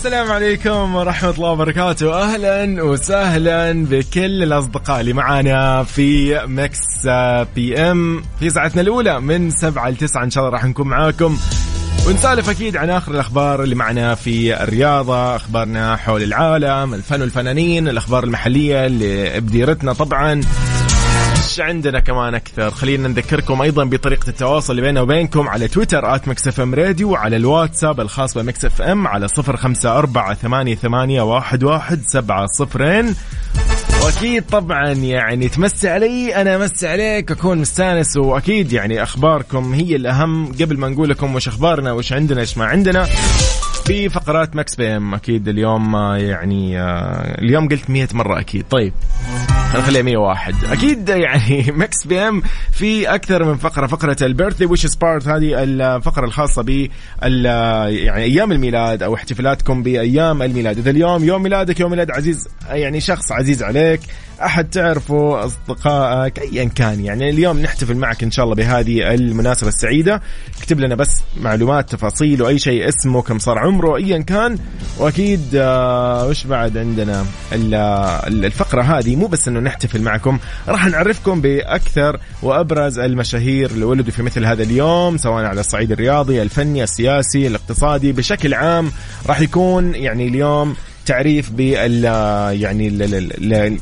السلام عليكم ورحمة الله وبركاته. أهلا وسهلا بكل الأصدقاء اللي معانا في Mix PM في ساعتنا الأولى من سبعة لتسعة إن شاء الله راح نكون معاكم. ونسالف أكيد عن آخر الأخبار اللي معنا في الرياضة أخبارنا حول العالم الفن والفنانين الأخبار المحلية اللي بديرتنا طبعا. إيش عندنا كمان أكثر؟ خلينا نذكركم أيضا بطريقة التواصل اللي بيننا وبينكم على تويتر at Mix FM Radio وعلى الواتساب الخاص ب Mix FM على صفر خمسة أربعة ثمانية, ثمانية واحد, واحد سبعة صفرين. وأكيد طبعا يعني تمسي علي أنا امسي عليك أكون مستأنس وأكيد يعني أخباركم هي الأهم. قبل ما نقول لكم وش أخبارنا وش عندنا إيش ما عندنا في فقرات Mix PM. أكيد اليوم آه، يعني آه، اليوم قلت 100 مرة أكيد. طيب. خلينا نخليها 101 أكيد يعني Mix PM في أكثر من فقرة فقرة ال birthday wishes part هذه الفقرة الخاصة ب يعني أيام الميلاد أو احتفالاتكم بأيام الميلاد. إذا اليوم يوم ميلادك يوم ميلاد عزيز يعني شخص عزيز عليك أحد تعرفه أصدقائك ايا كان يعني. اليوم نحتفل معك إن شاء الله بهذه المناسبة السعيدة. اكتب لنا بس معلومات تفاصيل واي شيء اسمه كم صار عمره ايا كان. وأكيد آه وش بعد عندنا؟ الفقرة هذه مو بس إنه نحتفل معكم. راح نعرفكم بأكثر وأبرز المشاهير اللي ولدوا في مثل هذا اليوم سواء على الصعيد الرياضي الفني السياسي الاقتصادي بشكل عام. راح يكون يعني اليوم تعريف بال يعني ال ال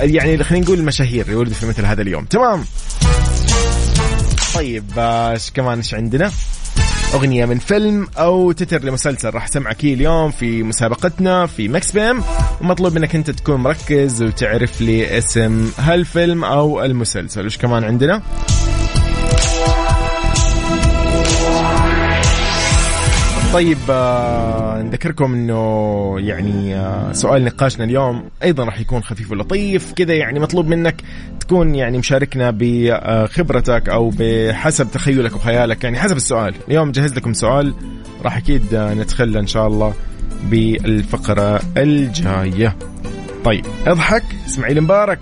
يعني خلينا نقول المشاهير اللي ولدوا في مثل هذا اليوم. تمام؟ طيب إيش كمان إيش عندنا؟ أغنية من فيلم أو تتر لمسلسل راح سمعك اليوم في مسابقتنا في مكس بيم ومطلوب منك أنت تكون مركز وتعرف لي اسم هالفيلم أو المسلسل. وش كمان عندنا؟ طيب آه نذكركم إنه يعني آه سؤال نقاشنا اليوم أيضا راح يكون خفيف ولطيف كذا يعني مطلوب منك تكون يعني مشاركنا بخبرتك أو بحسب تخيلك وخيالك. يعني حسب السؤال اليوم جهز لكم سؤال راح أكيد آه نتخلى إن شاء الله بالفقرة الجاية. طيب اضحك اسماعيل مبارك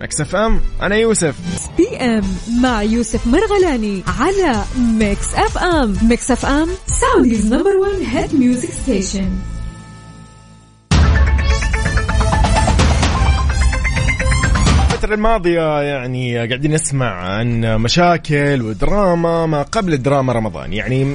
Mix FM أنا يوسف. PM مع يوسف مرغلاني على Mix FM. Mix FM Saudi's number 1 hit music station الفترة الماضية يعني قاعدين نسمع عن مشاكل ودراما ما قبل الدراما رمضان. يعني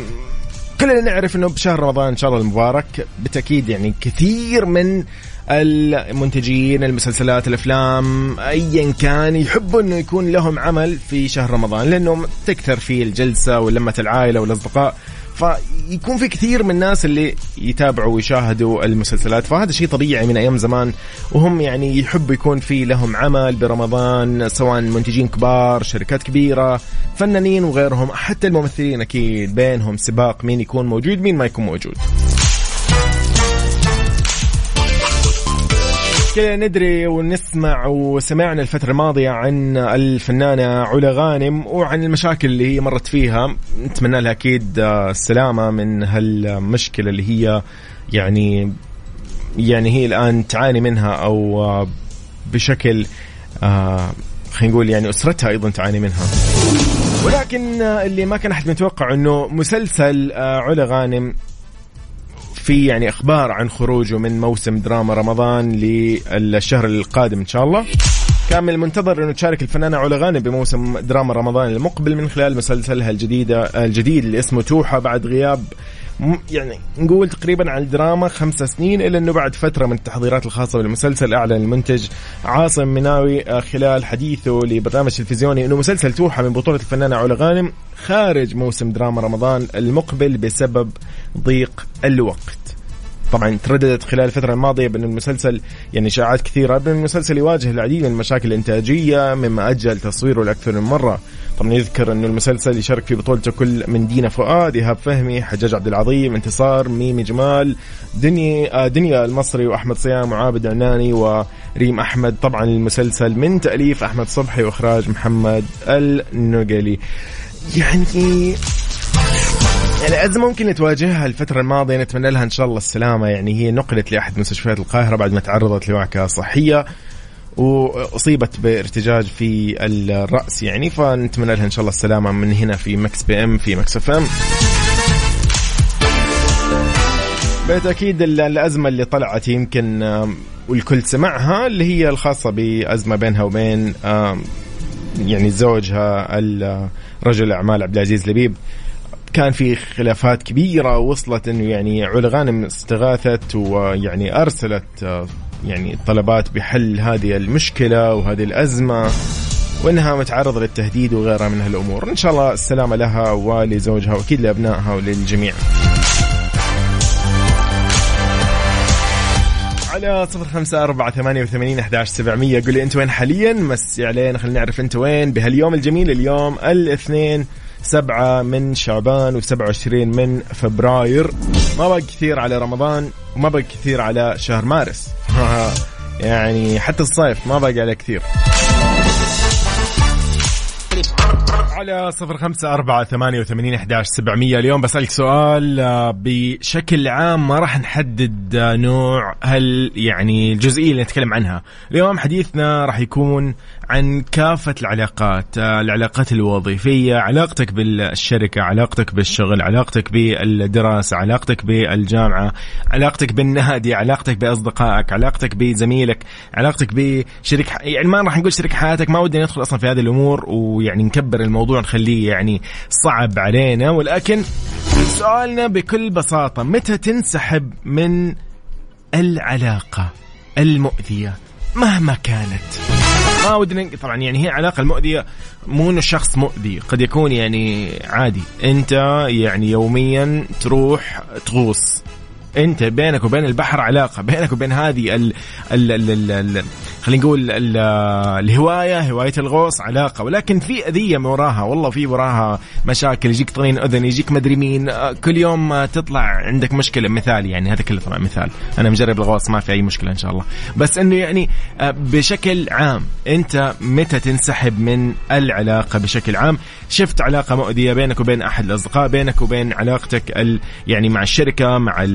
كلنا نعرف إنه بشهر رمضان إن شاء الله المبارك بالتأكيد يعني كثير من المنتجين المسلسلات الأفلام ايا كان يحبوا إنه يكون لهم عمل في شهر رمضان لأنه تكثر فيه الجلسة ولمة العائلة والأصدقاء فيكون في كثير من الناس اللي يتابعوا ويشاهدوا المسلسلات فهذا شيء طبيعي من أيام زمان وهم يعني يحبوا يكون في لهم عمل برمضان سواء منتجين كبار شركات كبيرة فنانين وغيرهم حتى الممثلين أكيد بينهم سباق مين يكون موجود مين ما يكون موجود. كذا ندري ونسمع وسمعنا الفترة الماضية عن الفنانة علا غانم وعن المشاكل اللي هي مرت فيها. نتمنى لها أكيد السلامة من هالمشكلة اللي هي يعني يعني هي الآن تعاني منها أو بشكل خلينا نقول يعني أسرتها أيضا تعاني منها. ولكن اللي ما كان أحد متوقع أنه مسلسل علا غانم في يعني إخبار عن خروجه من موسم دراما رمضان للشهر القادم إن شاء الله. كان من المنتظر أنه تشارك الفنانة علا غانم بموسم دراما رمضان المقبل من خلال مسلسلها الجديده الجديد اللي اسمه توحه بعد غياب يعني نقول تقريبا على الدراما خمسة سنين الا إنه بعد فترة من التحضيرات الخاصة بالمسلسل اعلن المنتج. عاصم مناوي آه، خلال حديثه لبرنامج تلفزيوني إنه مسلسل توحه من بطولة الفنانة علا غانم خارج موسم دراما رمضان المقبل بسبب ضيق الوقت. طبعا ترددت خلال الفترة الماضية بأن المسلسل يعني إشاعات كثيرة بأن المسلسل يواجه العديد من المشاكل الإنتاجية مما أجل تصويره لأكثر من مرة. طبعا يذكر انه المسلسل يشارك في بطولته كل من دينا فؤاد إيهاب فهمي حجاج عبد العظيم انتصار ميمي جمال دنيا آه، دنيا المصري وأحمد صيام وعابد عناني وريم أحمد. طبعا المسلسل من تأليف أحمد صبحي وإخراج محمد النقلي. يعني يعني أزمة ممكن تواجهها الفترة الماضية نتمنى لها إن شاء الله السلامة. يعني هي نقلت لأحد مستشفيات القاهرة بعد ما تعرضت لوعكة صحية وأصيبت بارتجاج في الرأس يعني فنتمنى لها إن شاء الله السلامة من هنا في Mix PM في Mix FM. بالتأكيد الأزمة اللي طلعت يمكن والكل سمعها اللي هي الخاصة بأزمة بينها وبين يعني زوجها رجل الاعمال عبد العزيز لبيب. كان في خلافات كبيرة وصلت إنه يعني علا غانم استغاثت ويعني أرسلت يعني طلبات بحل هذه المشكلة وهذه الأزمة وإنها متعرضة للتهديد وغيرها من هالأمور، إن شاء الله السلامة لها ولزوجها وأكيد لأبنائها وللجميع. على صفر خمسة أربعة ثمانية وثمانين أحداش سبعمية قولي أنت وين حاليا مسي علينا خلينا نعرف أنت وين بهاليوم الجميل اليوم الاثنين سبعة من شعبان وسبعة وعشرين من فبراير. ما بقى كثير على رمضان وما بقى كثير على شهر مارس. يعني حتى الصيف ما باقي عليه كثير. على صفر خمسة أربعة ثمانية وثمانين أحداش سبعمية. اليوم بسألك سؤال آه، بشكل عام ما راح نحدد آه، نوع هل يعني الجزئية اللي نتكلم عنها. اليوم حديثنا راح يكون عن كافة العلاقات آه، العلاقات الوظيفية علاقتك بالشركة علاقتك بالشغل علاقتك بالدراسة علاقتك بالجامعة علاقتك بالنادي علاقتك بأصدقائك علاقتك بزميلك علاقتك بشريك يعني ما راح نقول شريك حياتك ما ودي ندخل أصلا في هذه الأمور ويعني نكبر الموضوع نخليه يعني صعب علينا ولكن سؤالنا بكل بساطة متى تنسحب من العلاقة المؤذية؟ مهما كانت. ما ودنا طبعا يعني هي العلاقه المؤذية مو إنه شخص مؤذي قد يكون يعني عادي. أنت يعني يوميا تروح تغوص. أنت بينك وبين البحر علاقة بينك وبين هذه ال ال ال ال خلينا نقول الهواية هواية الغوص علاقة. ولكن في أذية من وراها. والله في وراها مشاكل. يجيك طنين أذن يجيك مدري مين. كل يوم تطلع عندك مشكلة. مثال يعني هذا كله طبعا مثال. أنا مجرب الغوص ما في أي مشكلة إن شاء الله. بس إنه يعني بشكل عام أنت متى تنسحب من العلاقة بشكل عام؟ شفت علاقة مؤذية بينك وبين أحد الأصدقاء بينك وبين علاقتك يعني مع الشركة مع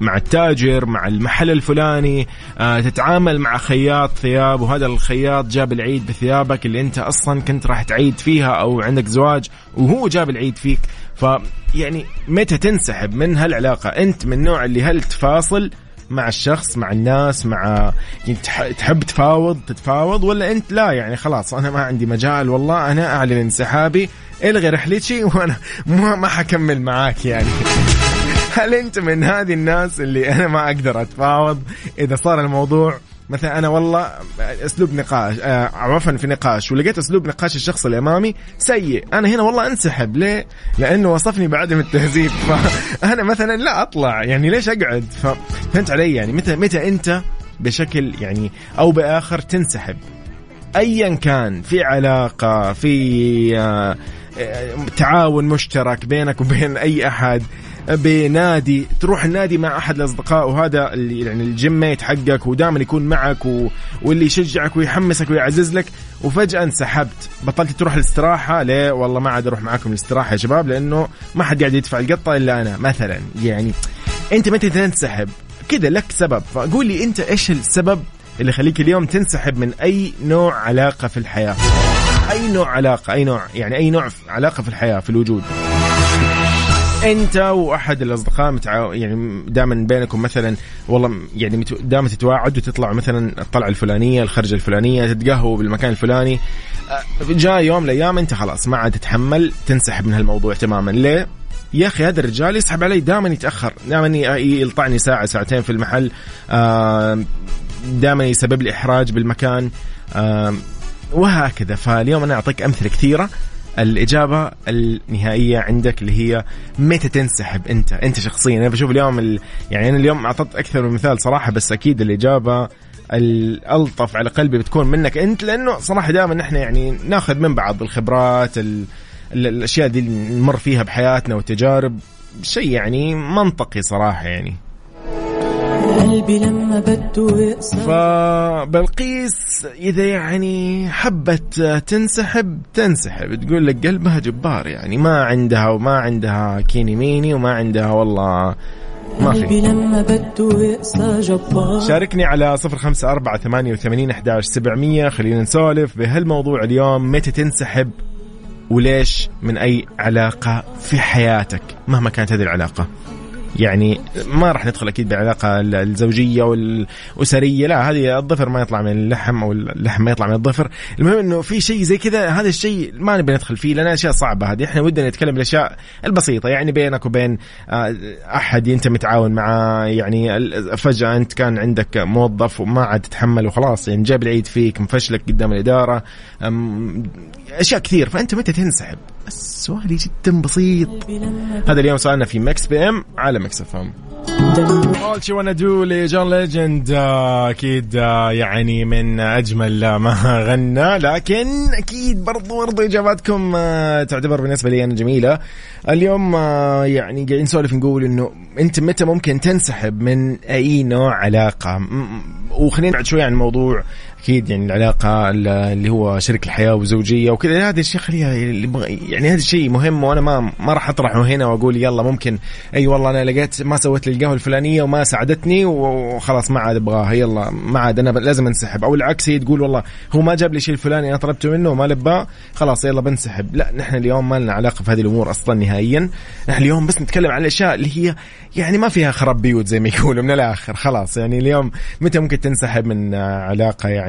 مع التاجر مع المحل الفلاني. آه، تتعامل مع خياط ثياب وهذا الخياط جاب العيد بثيابك اللي أنت أصلا كنت راح تعيد فيها أو عندك زواج وهو جاب العيد فيك. فيعني متى تنسحب من هالعلاقة؟ أنت من النوع اللي هل تفاصل مع الشخص مع الناس مع يعني تحب تفاوض تتفاوض ولا أنت لا؟ يعني خلاص أنا ما عندي مجال والله أنا أعلن انسحابي إلغي رحلتي وأنا ما حكمل معاك يعني. هل أنت من هذه الناس اللي أنا ما أقدر أتفاوض؟ إذا صار الموضوع مثلا أنا والله أسلوب نقاش آه عفوا في نقاش ولقيت أسلوب نقاش الشخص اللي امامي سيء. أنا هنا والله أنسحب ليه؟ لأنه وصفني بعدم التهذيب. فأنا مثلا لا أطلع يعني ليش أقعد؟ فهمت علي؟ يعني متى متى أنت بشكل يعني أو بآخر تنسحب؟ ايا كان في علاقة في آه تعاون مشترك بينك وبين أي أحد. بنادي تروح النادي مع أحد الأصدقاء وهذا اللي يعني الجيم ميت حقك ودائما يكون معك و... واللي يشجعك ويحمسك ويعزز لك. وفجأة انسحبت. بطلت تروح الاستراحة؟ ليه والله ما عاد أروح معاكم الاستراحه يا شباب لأنه ما حد قاعد يدفع القطة إلا أنا مثلا. يعني أنت متى تنسحب؟ كذا لك سبب. فقول لي أنت إيش السبب اللي يخليك اليوم تنسحب من أي نوع علاقة في الحياة؟ أي نوع علاقة أي نوع يعني أي نوع علاقة في الحياة في الوجود؟ انت واحد الاصدقاء متعاو يعني دائما بينكم مثلا والله يعني دائما تتواعدوا تطلعوا مثلا الطلعة الفلانية الخرجة الفلانية تتقهووا بالمكان الفلاني. أه، جاء يوم من الأيام انت خلاص ما عاد تتحمل تنسحب من هالموضوع تماما. ليه؟ يا أخي هذا الرجال يسحب علي دائما يتأخر دائما يلطعني ساعة ساعتين في المحل. أه، دائما يسبب لي إحراج بالمكان. أه، وهكذا. فاليوم أنا أعطيك أمثلة كثيرة. الإجابة النهائية عندك اللي هي متى تنسحب أنت؟ أنت شخصيا. أنا بشوف اليوم ال... يعني أنا اليوم أعطيت أكثر من مثال صراحة بس أكيد الإجابة الألطف على قلبي بتكون منك أنت لأنه صراحة دائما نحن يعني ناخذ من بعض الخبرات ال... الأشياء دي اللي نمر فيها بحياتنا والتجارب. شيء يعني منطقي صراحة يعني. قلبي لما بده يقسى فبلقيس إذا يعني حبت تنسحب تنسحب. تقول لك قلبها جبار يعني. ما عندها وما عندها كيني ميني وما عندها والله ما في. لما بده يقسى جبار. شاركني على صفر خمسة أربعة ثمانية وثمانين أحداش سبعمية. خلينا نسولف بهالموضوع اليوم. متى تنسحب وليش من أي علاقة في حياتك؟ مهما كانت هذه العلاقة. يعني ما راح ندخل أكيد بالعلاقه الزوجية والأسرية. لا هذه الظفر ما يطلع من اللحم أو اللحم ما يطلع من الظفر. المهم إنه في شيء زي كذا هذا الشيء ما نبي ندخل فيه لأن أشياء صعبة هذه. إحنا ودنا نتكلم الاشياء البسيطة يعني بينك وبين آه، أحد أنت متعاون معاه يعني فجأة أنت كان عندك موظف وما عاد تتحمل وخلاص يعني جاب العيد فيك مفشلك قدام الإدارة أشياء كثير. فأنت متى تنسحب؟ سؤالي جدا بسيط. هذا اليوم سؤالنا في Mix PM على Mix FM. All She Wanna Do ل John Legend أكيد آه، يعني من أجمل ما غنى. لكن أكيد برضو برضو إجاباتكم آه، تعتبر بالنسبة لي أنا جميلة. اليوم آه، يعني قاعدين نسولف نقول إنه أنت متى ممكن تنسحب من أي نوع علاقة؟ وخلينا نبعد شوي عن الموضوع. أكيد يعني العلاقة اللي هو شريك الحياة وزوجيه وكذا. هذا الشيء خليها يعني هذا الشيء مهم وأنا ما ما راح اطرحه هنا وأقول يلا ممكن أي والله أنا لقيت ما سويت لي القهوة الفلانية وما ساعدتني وخلاص ما عاد أبغاها يلا ما عاد أنا لازم انسحب. أو العكس هي تقول والله هو ما جاب لي شيء الفلاني أنا طلبته منه وما لباه خلاص يلا بنسحب. لا نحن اليوم ما لنا علاقة في هذه الأمور أصلا نهائيا. نحن اليوم بس نتكلم عن الأشياء اللي هي يعني ما فيها خراب بيوت زي ما يقولوا من الآخر خلاص. يعني اليوم متى ممكن تنسحب من علاقة يعني؟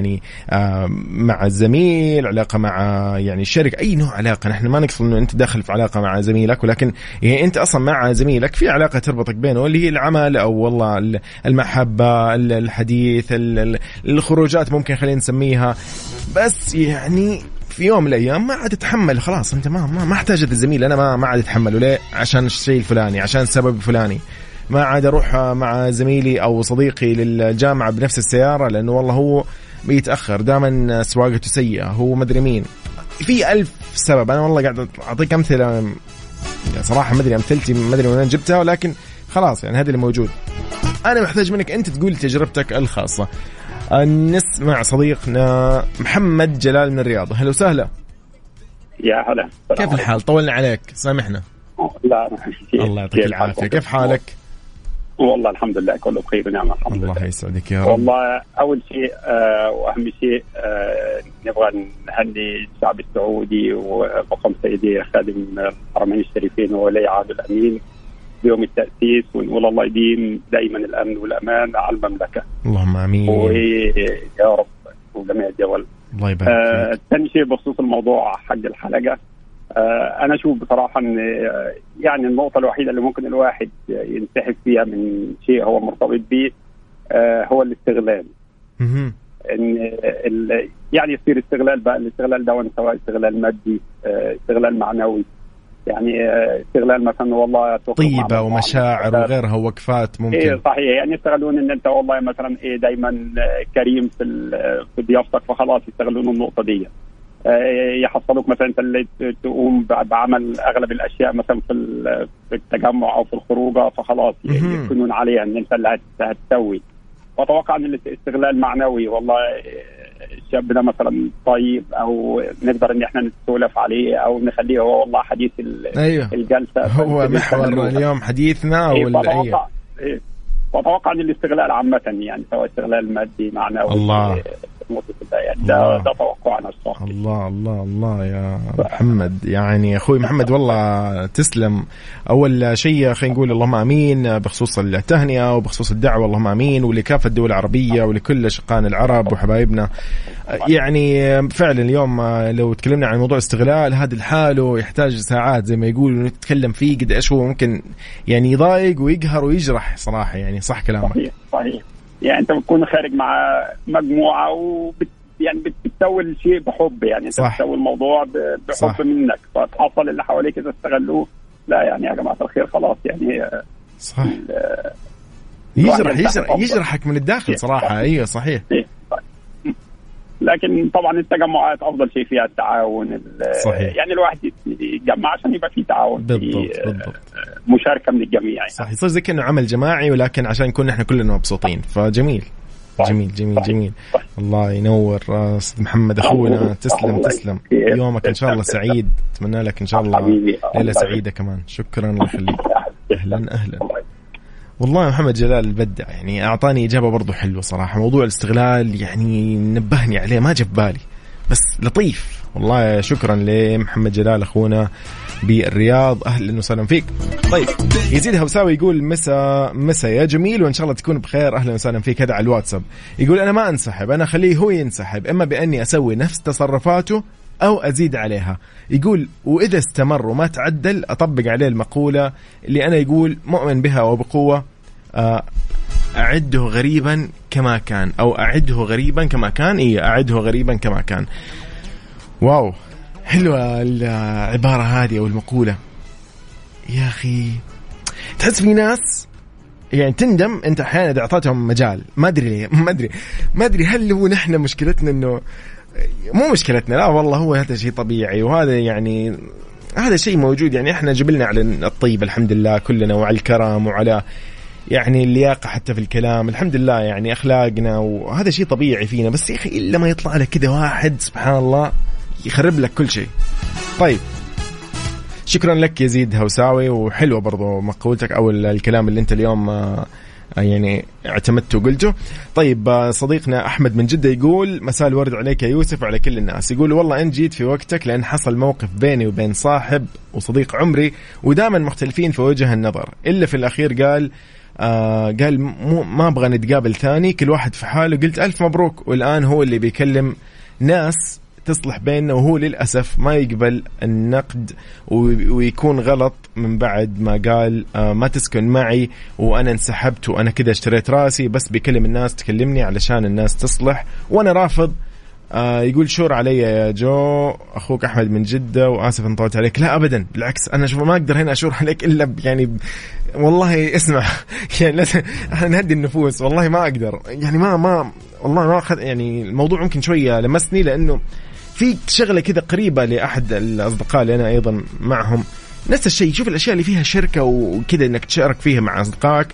آه، مع زميل علاقة مع يعني الشركة أي نوع علاقة. نحن ما نقصد إنه أنت داخل في علاقة مع زميلك ولكن يعني أنت أصلا مع زميلك في علاقة تربطك بينه اللي هي العمل أو والله المحبة الحديث الخروجات ممكن خلينا نسميها. بس يعني في يوم من الأيام ما عاد تتحمل خلاص أنت ما ما, ما أحتاج الزميل أنا ما ما عاد أتحمله. ليه؟ عشان الشيء الفلاني عشان السبب الفلاني ما عاد أروح مع زميلي أو صديقي للجامعة بنفس السيارة لأنه والله هو بيتأخر. دائما سواقته سيئة. هو مدري مين. في ألف سبب. أنا والله قاعد أعطيك أمثلة. يعني صراحة ما أدري أمثلتي ما أدري وين جبتها ولكن خلاص يعني هذا اللي موجود. أنا محتاج منك أنت تقول تجربتك الخاصة. نسمع صديقنا محمد جلال من الرياض. هلا وسهلا. يا هلا. كيف الحال؟ طولنا عليك. سامحنا. لا الله يعطيك العافية. كيف حالك؟ والله الحمد لله كله بخير ونعمة الحمد لله الله يسعدك يا رب والله أول شيء آه وأهم شيء آه نبغى نهني الشعب السعودي وفخم سيدي خادم الحرمين الشريفين وولي عهد الأمين بيوم التأسيس ونقول الله يديم دائما الأمن والأمان على المملكة. اللهم آمين. ويا رب وجميع الدول. الله يبارك آه ثاني شيء بخصوص الموضوع حق الحلقة أنا أشوف بصراحة إن آه، يعني النقطة الوحيدة اللي ممكن الواحد ينسحب فيها من شيء هو مرتبط به آه هو الاستغلال. إن يعني يصير استغلال بقى الاستغلال ده سواء استغلال مادي آه، استغلال معنوي يعني آه، استغلال مثلا والله طيبة ومشاعر وغيرها ووقفات ممكن. إيه صحيح. يعني يستغلون إن أنت والله مثلا إيه دائما آه، كريم في في ضيافتك فخلاص يستغلون النقطة دي. آه، يحصلوك مثلا أنت اللي تقوم بعمل أغلب الأشياء مثلا في في التجمع أو في الخروجة فخلاص يكونون عليها إن أنت اللي هتسوي. وأتوقع إن الاستغلال معنوي والله الشاب ده مثلا طيب أو نقدر إن إحنا نتسولف عليه أو نخليه هو والله حديث أيوه. الجلسة. هو محور اليوم حديثنا أو واتوقع إيه؟ واتوقع إن الاستغلال عامة يعني سواء استغلال مادي معنوي الله. يعني ده ده توقعنا الصح الله الله الله يا محمد. يعني أخوي محمد والله تسلم. أول شيء خلينا نقول اللهم آمين بخصوص التهنئة وبخصوص الدعوة اللهم آمين ولكافة الدول العربية ولكل اشقائنا العرب وحبايبنا. يعني فعلا اليوم لو تكلمنا عن موضوع استغلال هذا لحاله يحتاج ساعات زي ما يقولوا نتكلم فيه قد إيش هو ممكن يعني يضايق ويقهر ويجرح صراحة يعني صح كلامك. صحيح صحيح. يعني انت بتكون خارج مع مجموعة يعني بت- بتسوي الشيء بحب يعني. انت صح. بتسوي الموضوع بحب صح. منك. فتحصل اللي حواليك إذا استغلوه لا يعني يا جماعة الخير خلاص يعني آه، صح. يجرح يجرح يجرحك من الداخل صراحة. أيوه صحيح. لكن طبعا التجمعات أفضل شيء فيها التعاون ال- صحيح. يعني الواحد يتجمع عشان يبقى في تعاون في بالضبط آه، بالضبط مشاركة من الجميع يعني. صح يصير زي كأنه عمل جماعي ولكن عشان نكون إحنا كلنا مبسوطين فجميل صح. جميل جميل صح. جميل صح. الله ينور آه، أستاذ محمد أخونا تسلم الله تسلم. يومك إن شاء الله. سعيد أتمنى لك إن شاء الله. ليلة سعيدة كمان شكرا الله يخليك أهلا أهلا. والله محمد جلال بدع. يعني أعطاني إجابة برضو حلوة صراحة. موضوع الاستغلال يعني نبهني عليه. ما جاب بالي. بس لطيف. والله شكرا لمحمد جلال أخونا بالرياض. أهلا وسهلا فيك. طيب يزيد هوساوي يقول مسا مسا يا جميل وإن شاء الله تكون بخير. أهلا وسهلا فيك. هذا على الواتساب. يقول أنا ما أنسحب. أنا اخليه هو ينسحب. إما بأني أسوي نفس تصرفاته أو أزيد عليها. يقول وإذا استمر وما تعدل أطبق عليه المقولة اللي أنا يقول مؤمن بها وبقوة آه، أعده غريبا كما كان أو أعده غريبا كما كان إيه أعده غريبا كما كان. واو حلوة العبارة هذه أو المقولة. يا أخي تحس في ناس يعني تندم أنت أحيانا إذا أعطيتهم مجال. ما أدري ليه ما أدري ما أدري هل هو نحن مشكلتنا إنه مو مشكلتنا لا والله هو هذا شيء طبيعي وهذا يعني هذا شيء موجود يعني إحنا جبلنا على الطيب الحمد لله كلنا وعلى الكرم وعلى يعني اللياقة حتى في الكلام الحمد لله يعني أخلاقنا وهذا شيء طبيعي فينا. بس يا أخي إلا ما يطلع لك كذا واحد سبحان الله يخرب لك كل شيء. طيب. شكرا لك يزيد هوساوي وحلوة برضو مقولتك أو ال- الكلام اللي أنت اليوم آه، يعني اعتمدته وقلته طيب آه، صديقنا أحمد من جدة يقول مساء الورد عليك يا يوسف وعلى كل الناس. يقول والله انت جيت في وقتك لأن حصل موقف بيني وبين صاحب وصديق عمري ودائما مختلفين في وجه النظر. إلا في الأخير قال آه قال مو ما أبغى نتقابل ثاني كل واحد في حاله. قلت ألف مبروك. والآن هو اللي بيكلم ناس تصلح بيننا وهو للأسف ما يقبل النقد ويكون غلط من بعد ما قال آه ما تسكن معي وأنا انسحبت وأنا كذا اشتريت رأسي بس بيكلم الناس تكلمني علشان الناس تصلح. وأنا رافض. آه يقول شور علي يا جو أخوك أحمد من جدة وآسف أن طولت عليك. لا ابدا. بالعكس أنا شوف ما أقدر هنا أشور عليك إلا يعني والله اسمع. يعني لازم إحنا نهدي النفوس. والله ما أقدر. يعني ما ما والله ما اخذ يعني الموضوع ممكن شوية لمسني لأنه في شغلة كذا قريبة لأحد الأصدقاء اللي أنا أيضا معهم. نفس الشيء شوف الأشياء اللي فيها شركة وكذا إنك تشارك فيها مع أصدقائك.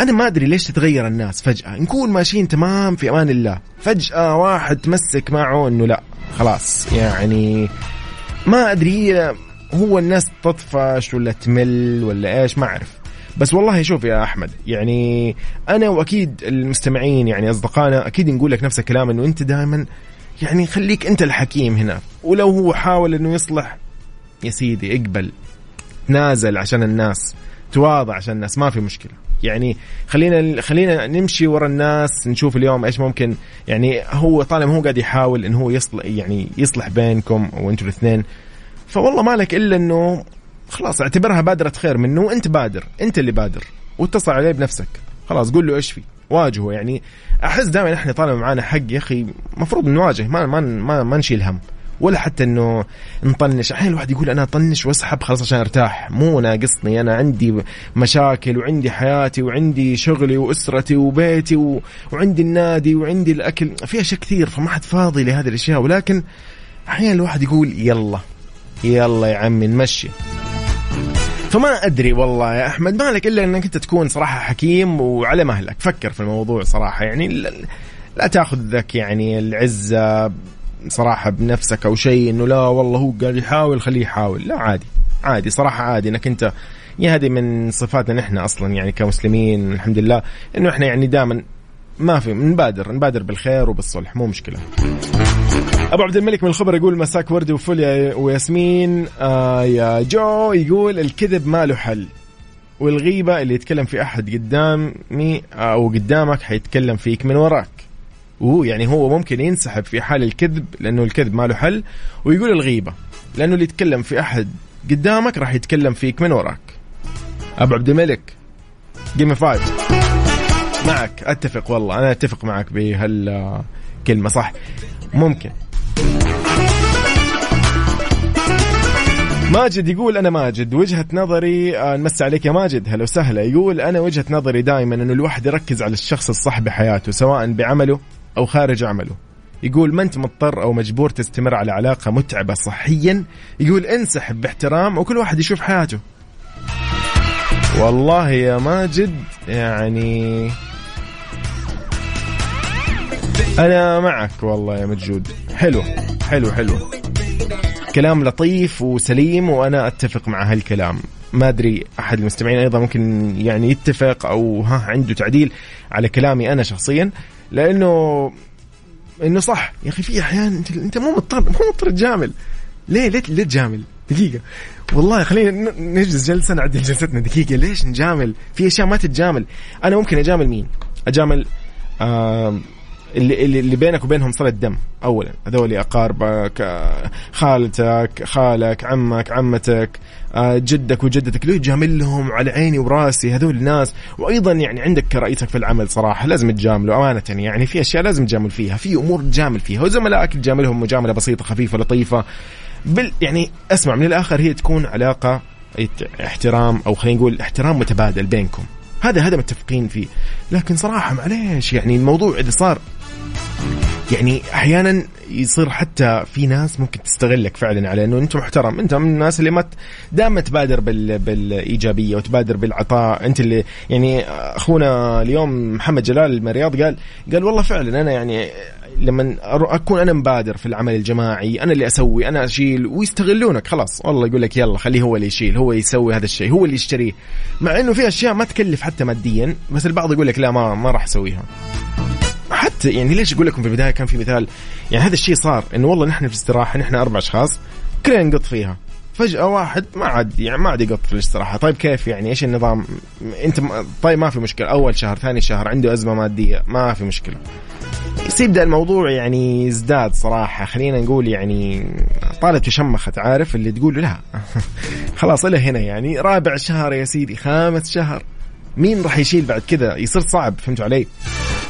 أنا ما أدري ليش تتغير الناس فجأة. نكون ماشيين تمام في أمان الله. فجأة واحد تمسك معه إنه لا خلاص. يعني ما أدري هو الناس تطفش ولا تمل ولا إيش ما أعرف. بس والله شوف يا أحمد يعني أنا وأكيد المستمعين يعني أصدقائنا أكيد نقول لك نفس الكلام إنه أنت دائما يعني خليك أنت الحكيم هنا. ولو هو حاول إنه يصلح يا سيدي اقبل. تنازل عشان الناس تواضع عشان الناس ما في مشكلة. يعني خلينا خلينا نمشي ورا الناس نشوف اليوم إيش ممكن. يعني هو طالما هو قاعد يحاول انه هو يصلح يعني يصلح بينكم وأنتم الاثنين فوالله ما لك إلا إنه خلاص اعتبرها بادرة خير منه وأنت بادر أنت اللي بادر واتصل عليه بنفسك. خلاص قول له إيش في واجهه. يعني أحس دائما إحنا طالما معانا حق يا أخي المفروض نواجه ما ما ما, ما نشيل هم. ولا حتى إنه نطنش. أحيانا الواحد يقول أنا أطنش وأسحب خلاص عشان أرتاح. مو ناقصني. أنا عندي مشاكل وعندي حياتي وعندي شغلي وأسرتي وبيتي و... وعندي النادي وعندي الأكل. في أشياء كثير فما حد فاضي لهذه الأشياء. ولكن أحيانا الواحد يقول يلا يلا يا عمي نمشي. فما أدري والله يا أحمد ما لك إلا إنك أنت تكون صراحة حكيم وعلى مهلك فكر في الموضوع صراحة. يعني لا, لا تأخذ ذاك يعني العزة. صراحة بنفسك أو شيء إنه لا والله هو قاعد يحاول خليه يحاول. لا عادي. عادي صراحة عادي. إنك أنت يا هذه من صفاتنا نحن أصلا يعني كمسلمين الحمد لله إنه إحنا يعني دائما ما في نبادر نبادر بالخير وبالصلح مو مشكلة. أبو عبد الملك من الخبر يقول مساك ورد وفل يا وياسمين آه يا جو يقول الكذب ما له حل. والغيبة اللي يتكلم في أحد قدامي أو قدامك حيتكلم فيك من وراك. وهو يعني هو ممكن ينسحب في حال الكذب لأنه الكذب ما له حل ويقول الغيبة. لأنه اللي يتكلم في أحد قدامك راح يتكلم فيك من وراك. أبو عبد الملك gimme five معك أتفق والله أنا أتفق معك بهال كلمه صح؟ ممكن. ماجد يقول أنا ماجد وجهة نظري آه، نمسي عليك يا ماجد. هلا وسهلا. يقول أنا وجهة نظري دائما إنه الواحد يركز على الشخص الصح بحياته سواء بعمله أو خارج عمله. يقول ما أنت مضطر أو مجبور تستمر على علاقة متعبة صحيا. يقول انسحب باحترام وكل واحد يشوف حياته. والله يا ماجد يعني أنا معك والله يا مجود. حلو حلو حلو. كلام لطيف وسليم وأنا أتفق مع هالكلام. ما أدري أحد المستمعين أيضا ممكن يعني يتفق أو ها عنده تعديل على كلامي أنا شخصيا. لأنه إنه صح. يا أخي في أحيان انت أنت مو مضطر مو مضطر تجامل. ليه؟ ليه ليه تجامل؟ دقيقة. والله خلينا نجلس جلسة نعدل جلستنا. دقيقة. ليش نجامل؟ في أشياء ما تتجامل، أنا ممكن أجامل مين؟ أجامل آه اللي, اللي, بينك وبينهم صلة دم أولا. هذول أقاربك آه، خالتك خالك عمك عمتك آه، جدك وجدتك ليه تجاملهم على عيني وراسي هذول الناس. وأيضا يعني عندك رئيسك في العمل صراحة لازم تجامله أمانة يعني. في أشياء لازم تجامل فيها في أمور تجامل فيها. وزملائك تجاملهم مجاملة بسيطة خفيفة لطيفة. بال يعني أسمع من الآخر هي تكون علاقة احترام أو خلينا نقول احترام متبادل بينكم. هذا هذا متفقين فيه. لكن صراحة معليش يعني الموضوع إذا صار يعني أحيانا يصير حتى في ناس ممكن تستغلك فعلا على إنه أنت محترم. أنت من الناس اللي ما دائما تبادر بال... بالإيجابية وتبادر بالعطاء. أنت اللي يعني أخونا اليوم محمد جلال من الرياض قال قال والله فعلا أنا يعني لما أكون أنا مبادر في العمل الجماعي أنا اللي أسوي أنا أشيل ويستغلونك. خلاص والله يقول لك يلا خليه هو اللي يشيل هو يسوي هذا الشيء هو اللي يشتريه مع إنه في أشياء ما تكلف حتى ماديا بس البعض يقول لك لا ما ما راح أسويها. حتى يعني ليش أقول لكم في البداية كان في مثال يعني هذا الشيء صار إنه والله نحن في استراحه نحن أربع أشخاص كلنا نقط فيها. فجأة واحد ما عاد يعني ما عاد يقط في الاستراحة، طيب كيف يعني؟ إيش النظام؟ أنت طيب ما في مشكلة، أول شهر ثاني شهر عنده أزمة مادية، ما في مشكلة. يبدأ الموضوع يعني يزداد صراحة. خلينا نقول يعني طالت وشمخت عارف؟ اللي تقول لا. خلاص إلى هنا يعني. رابع شهر يا سيدي خامس شهر. مين راح يشيل بعد كذا يصير صعب فهمتوا علي؟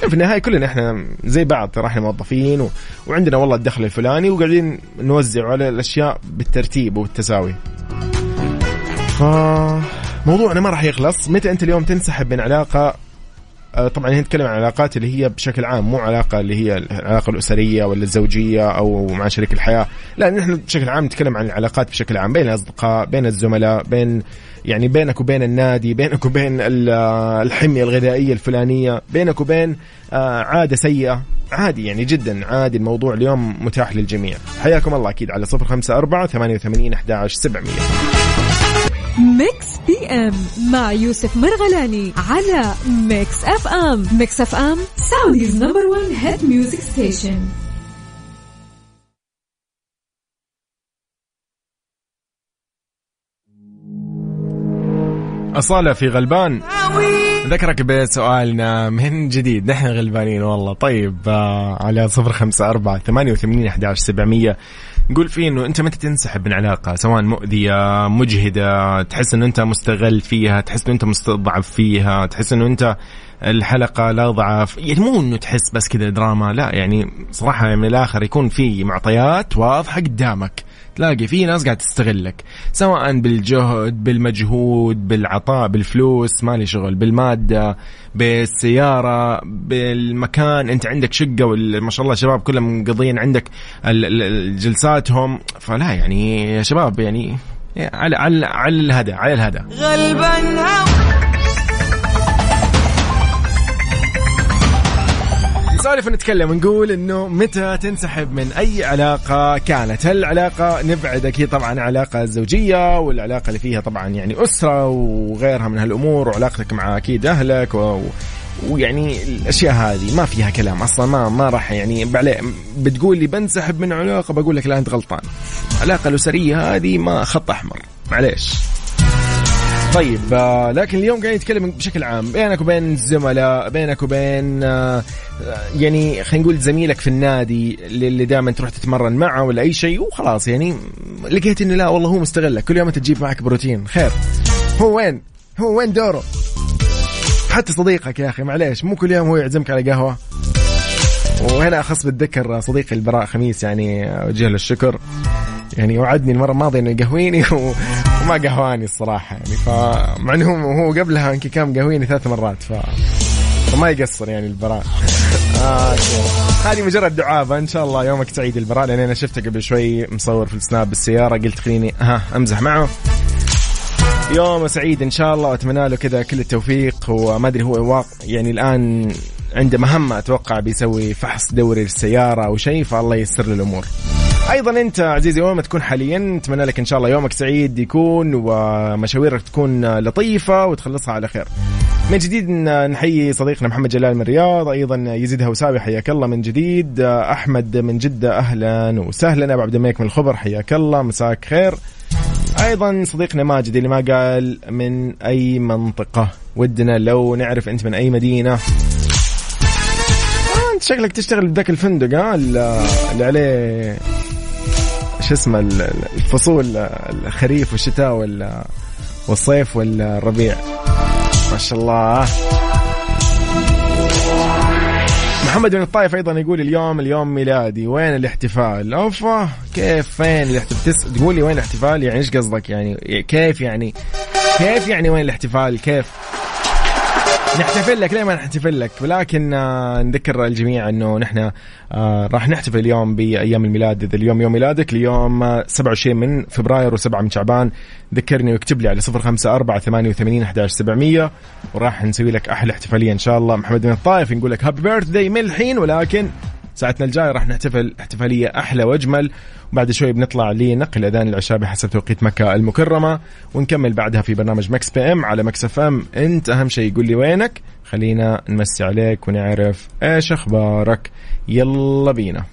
في النهاية كلنا إحنا زي بعض ترى إحنا موظفين و... وعندنا والله الدخل الفلاني وقاعدين نوزع على الأشياء بالترتيب والتساوي. ف موضوعنا ما راح يخلص، متى أنت اليوم تنسحب من علاقة طبعا هنا نتكلم عن العلاقات اللي هي بشكل عام مو علاقة اللي هي العلاقة الأسرية ولا الزوجية أو مع شريك الحياة. لا نحن بشكل عام نتكلم عن العلاقات بشكل عام بين الأصدقاء بين الزملاء بين يعني بينك وبين النادي بينك وبين الحمية الغذائية الفلانية بينك وبين آه، عادة سيئة. عادي يعني جدا عادي الموضوع اليوم متاح للجميع. حياكم الله أكيد على 054 88 11 700 Mix PM مع يوسف مرغلاني على Mix FM Mix FM Saudi's number 1 hit music station أصالة في غلبان. ذكرك بسؤالنا من جديد. نحن غلبانين والله. طيب آه على صفر خمسة أربعة ثمانية وثمانين أحداش سبعمية نقول فيه إنه أنت متى تنسحب من علاقة سواء مؤذية مجهدة تحس إنه أنت مستغل فيها تحس إنه أنت مستضعف فيها تحس إنه أنت الحلقة لا ضعف. يعني مو إنه تحس بس كذا دراما لا يعني صراحة من الآخر يكون في معطيات واضحة قدامك. تلاقي في ناس قاعد تستغلك سواء بالجهد بالمجهود بالعطاء بالفلوس مالي شغل بالمادة بالسيارة بالمكان انت عندك شقة ما شاء الله شباب كلهم مقضيين عندك جلساتهم فلا يعني يا شباب يعني على على على الهدى على الهدى. غلبا نسولف ونتكلم ونقول إنه متى تنسحب من أي علاقة كانت. هل العلاقه نبعد أكيد طبعا علاقه زوجيه والعلاقة اللي فيها طبعا يعني أسرة وغيرها من هالأمور وعلاقتك مع أكيد أهلك و... ويعني الأشياء هذه. ما فيها كلام أصلا ما ما راح يعني بتقول لي بنسحب من علاقة بقول لك لا أنت غلطان. العلاقه الأسرية هذه ما خط أحمر. معليش. طيب آه لكن اليوم قاعدين نتكلم بشكل عام بينك وبين الزملاء بينك وبين آه يعني خلينا نقول زميلك في النادي اللي دائما تروح تتمرن معه ولا أي شيء وخلاص يعني لقيت إنه لا والله هو مستغلك. كل يوم أنت تجيب معك بروتين. خير. هو وين؟ هو وين دوره؟ حتى صديقك يا أخي معليش مو كل يوم هو يعزمك على قهوة. وهنا أخص بالذكر صديقي البراء خميس يعني اوجه له الشكر. يعني وعدني المرة الماضية إنه يقهويني وما قهواني الصراحة يعني فمع انه هو قبلها يمكن كان قهويني ثلاث مرات ف فما يقصر يعني البراء. آه هذه مجرد دعابة إن شاء الله يومك سعيد البراء لأن أنا شفته قبل شوي مصور في السناب بالسيارة قلت خليني ها أمزح معه. يوم سعيد إن شاء الله وأتمنى له كذا كل التوفيق وما أدري هو يعني الآن عنده مهمة أتوقع بيسوي فحص دوري للسياره أو شيء فالله ييسر له الأمور. أيضا أنت عزيزي وين ما تكون حاليا نتمنى لك إن شاء الله يومك سعيد يكون ومشاويرك تكون لطيفة وتخلصها على خير. من جديد نحيي صديقنا محمد جلال من الرياض أيضا يزيد هوساوي حياك الله من جديد. أحمد من جدة أهلا وسهلا. أبو عبد الملك من الخبر حياك الله مساك خير. أيضا صديقنا ماجد اللي ما قال من أي منطقة. ودنا لو نعرف أنت من أي مدينة. آه أنت شكلك تشتغل بذاك الفندق ها اللي عليه شو اسمه الفصول الخريف والشتاء والصيف والربيع. ما شاء الله. محمد بن الطايف أيضا يقول اليوم اليوم ميلادي. وين الاحتفال؟ أوفا كيف؟ فين الاحتفال. تقول لي وين الاحتفال؟ يعني إيش قصدك؟ يعني كيف يعني؟ كيف يعني وين الاحتفال؟ كيف؟ نحتفل لك ليه ما نحتفل لك؟ ولكن آه نذكر الجميع إنه نحن آه راح نحتفل اليوم بأيام الميلاد. إذا اليوم يوم ميلادك اليوم 27 من فبراير و7 من شعبان. ذكرني واكتب لي على 054 88 11 700 وراح نسوي لك أحلى احتفالية إن شاء الله. محمد بن الطايف نقول لك هابي بيرث داي من الحين ولكن ساعتنا الجاية راح نحتفل احتفالية أحلى وأجمل. وبعد شوي بنطلع لنقل أذان العشاء بحسب توقيت مكة المكرمة. ونكمل بعدها في برنامج Mix PM على Mix FM. أنت أهم شيء قول لي وينك. خلينا نمسي عليك ونعرف إيش أخبارك. يلا بينا.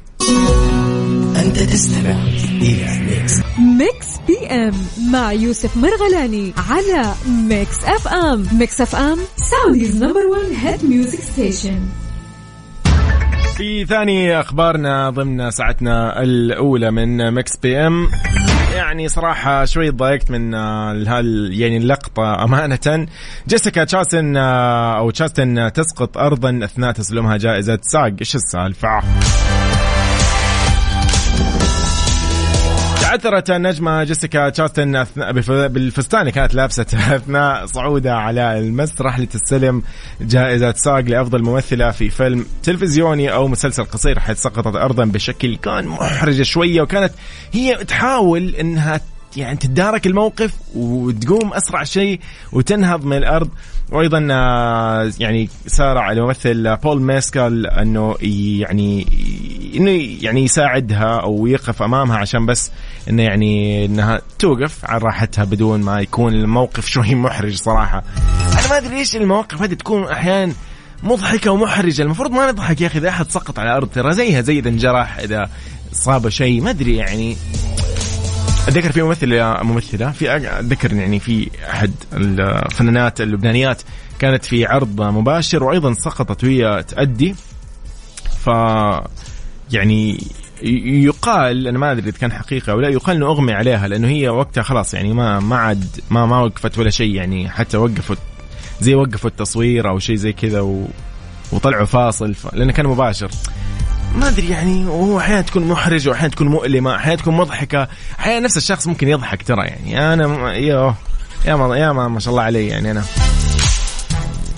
أنت تستمع إلى Mix Mix PM مع يوسف مرغلاني على Mix FM. Mix FM Saudi's number 1 hit music station في ثاني أخبارنا ضمن ساعتنا الأولى من Mix PM. يعني صراحة شوي ضايقت من هال يعني اللقطة أمانة. جيسيكا تشاستن أو تشاستن تسقط أرضا أثناء تسلمها جائزة SAG. إيش السالفة؟ تعثرت النجمة جيسيكا تشاستن بالفستان. اللي كانت لابسة أثناء صعودها على المسرح لتستلم جائزة ساق لأفضل ممثلة في فيلم تلفزيوني أو مسلسل قصير حيث سقطت أرضا بشكل كان محرج شوية وكانت هي تحاول أنها يعني تتدارك الموقف وتقوم أسرع شيء وتنهض من الأرض. وأيضا آه، يعني سارع الممثل بول ميسكال أنه يعني إنه يعني يساعدها أو يقف أمامها عشان بس إنه يعني إنها توقف على راحتها بدون ما يكون الموقف شوي محرج صراحة. أنا ما أدري ليش المواقف هذه تكون أحيانا مضحكة ومحرجة. المفروض ما نضحك يا أخي إذا أحد سقط على الأرض ترى زيها زي اذا انجرح إذا صاب شيء. ما أدري يعني. أتذكر في ممثلة ممثلة في أتذكر يعني في أحد الفنانات اللبنانيات كانت في عرض مباشر وأيضا سقطت وهي تأدي. ف يعني يقال أنا ما أدري إذا كان حقيقة أو لا يقال إنه أغمي عليها لأنه هي وقتها خلاص يعني ما ما عاد ما ما وقفت ولا شيء يعني حتى وقفوا زي وقفوا التصوير أو شيء زي كذا و... وطلعوا فاصل ف... لأنه كان مباشر. ما أدري يعني وهو أحيانا تكون محرجه وأحيانا تكون مؤلمة أحيانا تكون مضحكة. أحيانا نفس الشخص ممكن يضحك ترى يعني. أنا يا يا ما يا ما, ما شاء الله علي يعني أنا.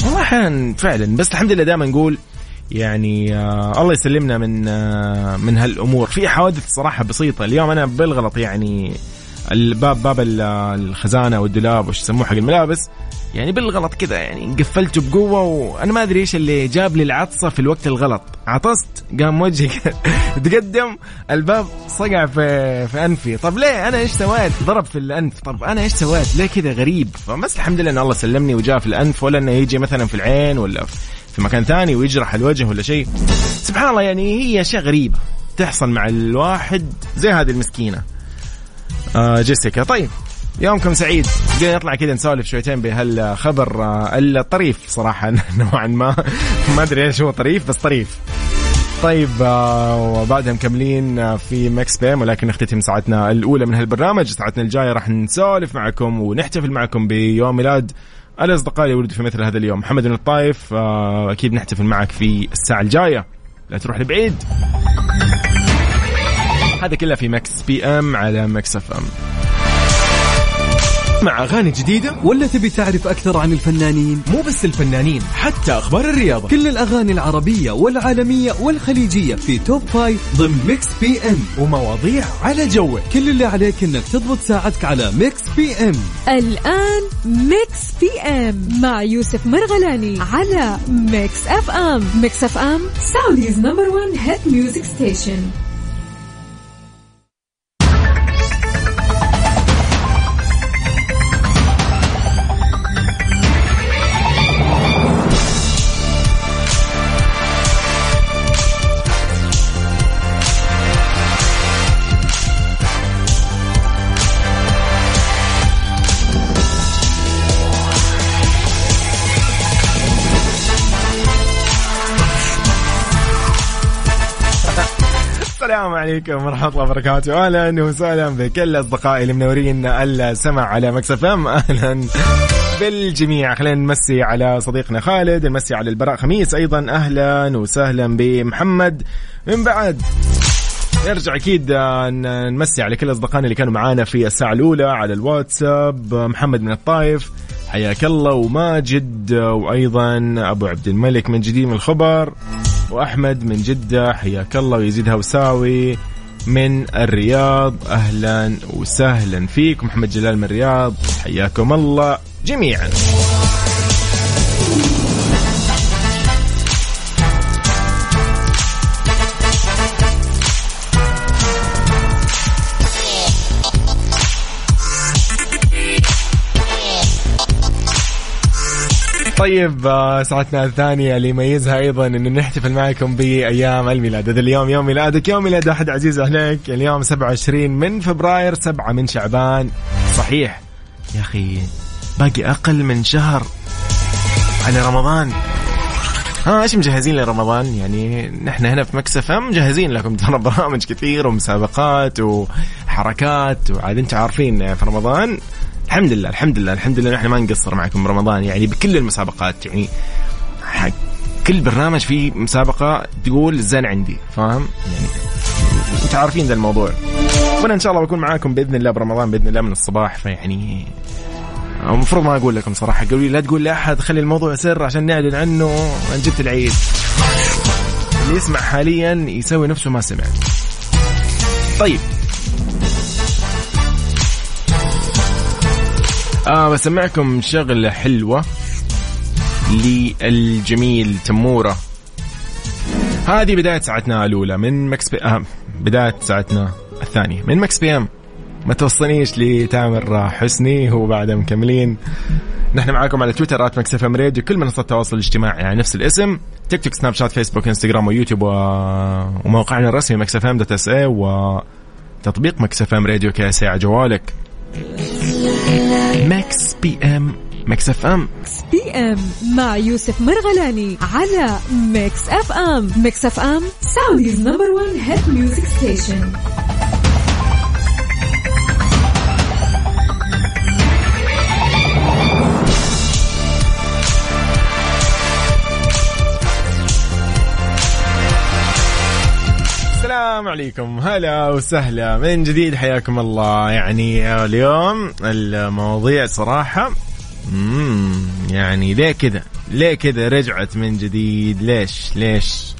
والله أحيانا فعلا بس الحمد لله دائما نقول يعني آه الله يسلمنا من آه من هالأمور. في حوادث صراحة بسيطة. اليوم أنا بالغلط يعني الباب باب الخزانة والدولاب وش يسموه حق الملابس. يعني بالغلط كذا يعني قفلته بقوة وأنا ما أدري إيش اللي جاب لي العطسة في الوقت الغلط. عطست قام وجهي تقدم الباب صقع في في أنفي. طب ليه؟ أنا إيش سويت؟ ضرب في الأنف. طب أنا إيش سويت؟ ليه كذا غريب؟ فبس الحمد لله إن الله سلمني وجاء في الأنف ولا إنه يجي مثلا في العين ولا في مكان ثاني ويجرح الوجه ولا شيء. سبحان الله يعني هي أشياء غريبة تحصل مع الواحد زي هذه المسكينة. جيسيكا. طيب يومكم سعيد. بدنا نطلع كذا نسولف شويتين بهالخبر آه، الطريف صراحة. نوعا ما. ما أدري إيش هو طريف بس طريف. طيب آه، وبعدها مكملين آه، في مكس بيم ولكن نختتم ساعتنا الأولى من هالبرنامج. ساعتنا الجاية راح نسولف معكم ونحتفل معكم بيوم ميلاد الأصدقاء اللي ولدوا في مثل هذا اليوم. محمد بن الطايف أكيد نحتفل معك في الساعة الجاية. لا تروح لبعيد. هذا كله في Mix PM على Mix FM. مع أغاني جديدة ولا تبي تعرف أكثر عن الفنانين؟ مو بس الفنانين حتى أخبار الرياضة. كل الأغاني العربية والعالمية والخليجية في top five ضمن Mix PM. ومواضيع على جوك. كل اللي عليك إنك تضبط ساعتك على Mix PM. الآن Mix PM مع يوسف مرغلاني على Mix FM. Mix FM سعوديز نمبر 1 هيت ميوزك ستيشن السلام عليكم ورحمة الله وبركاته. أهلا وسهلا بكل أصدقائي اللي منورين السمع على مكسف أم. أهلا بالجميع. خلينا نمسي على صديقنا خالد نمسي على البراء خميس أيضا. أهلا وسهلا بمحمد. من بعد نرجع أكيد نمسي على كل أصدقائنا اللي كانوا معانا في الساعة الأولى على الواتساب. محمد من الطايف حياك الله. وماجد وأيضا أبو عبد الملك من جديد من الخبر. وأحمد من جدة حياك الله ويزيد هوساوي من الرياض أهلا وسهلا فيك محمد جلال من الرياض حياكم الله جميعا. طيب آه، ساعتنا الثانية اللي يميزها أيضا أنه نحتفل معكم بأيام الميلاد. هذا اليوم يوم ميلادك. يوم ميلاد أحد عزيز عليك اليوم 27 من فبراير 7 من شعبان. صحيح. يا أخي باقي أقل من شهر على رمضان. ها إيش مجهزين لرمضان؟ يعني نحن هنا في مكسف مجهزين لكم ترى برامج كثير ومسابقات وحركات. وعاد أنتم عارفين في رمضان الحمد لله الحمد لله الحمد لله نحن ما نقصر معكم برمضان. يعني بكل المسابقات يعني حق كل برنامج فيه مسابقة تقول زين عندي فاهم؟ يعني أنتم عارفين ذا الموضوع. وأنا إن شاء الله بكون معاكم بإذن الله برمضان بإذن الله من الصباح فيعني المفروض ما أقول لكم صراحة قالوا لي لا تقول لاحد خلي الموضوع سر عشان نعلن عنه ان جبت العيد. اللي يسمع حاليا يسوي نفسه ما سمع. طيب. آه بسمعكم شغلة حلوة للجميل تمورة. هذه بداية ساعتنا الأولى من Mix P... آه بداية ساعتنا الثانية من Mix PM. ما توصلنيش لتامر حسني هو بعد مكملين. نحن معاكم على تويتر at Mix FM Radio كل منصات التواصل الاجتماعي على نفس الاسم. تيك توك سناب شات فيسبوك إنستغرام ويوتيوب. وموقعنا الرسمي Mix FM dot SA وتطبيق Mix FM Radio KSA على جوالك. Mix PM Mix FM PM مع يوسف مرغلاني على Mix FM Mix FM Saudi's number 1 hit music station السلام عليكم. هلا وسهلا. من جديد حياكم الله. يعني اليوم المواضيع صراحة يعني ليه كذا؟ ليه كذا رجعت من جديد؟ ليش؟ ليش؟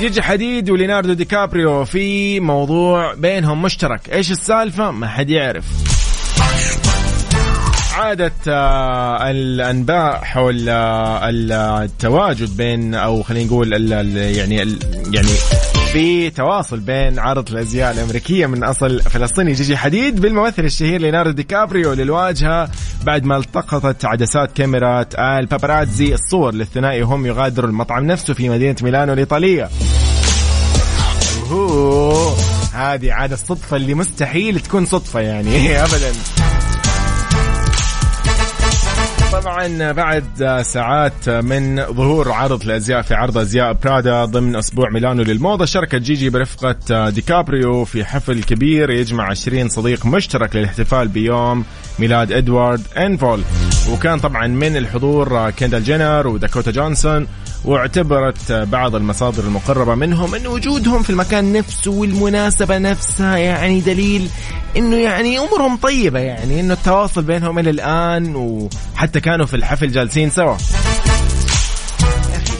جيجي حديد وليناردو دي كابريو في موضوع بينهم مشترك. إيش السالفة؟ ما حد يعرف. عادت آه، الأنباء حول آه، التواجد بين أو خلينا نقول يعني يعني في تواصل بين عرض الأزياء الأمريكية من أصل فلسطيني جيجي حديد بالممثل الشهير ليوناردو دي كابريو للواجهة بعد ما التقطت عدسات كاميرا الباباراتزي الصور للثنائي وهم يغادروا المطعم نفسه في مدينة ميلانو الايطاليه. هذه عاد الصدفة اللي مستحيل تكون صدفة يعني ابدا. طبعا بعد ساعات من ظهور عرض الازياء في عرض أزياء برادا ضمن أسبوع ميلانو للموضة شاركت جيجي برفقة ديكابريو في حفل كبير يجمع 20 صديق مشترك للاحتفال بيوم ميلاد إدوارد انفول وكان طبعا من الحضور كيندال جينر وداكوتا جونسون واعتبرت بعض المصادر المقربة منهم أن وجودهم في المكان نفسه والمناسبة نفسها يعني دليل أنه يعني أمورهم طيبة يعني أنه التواصل بينهم إلى الآن وحتى كانوا في الحفل جالسين سوا.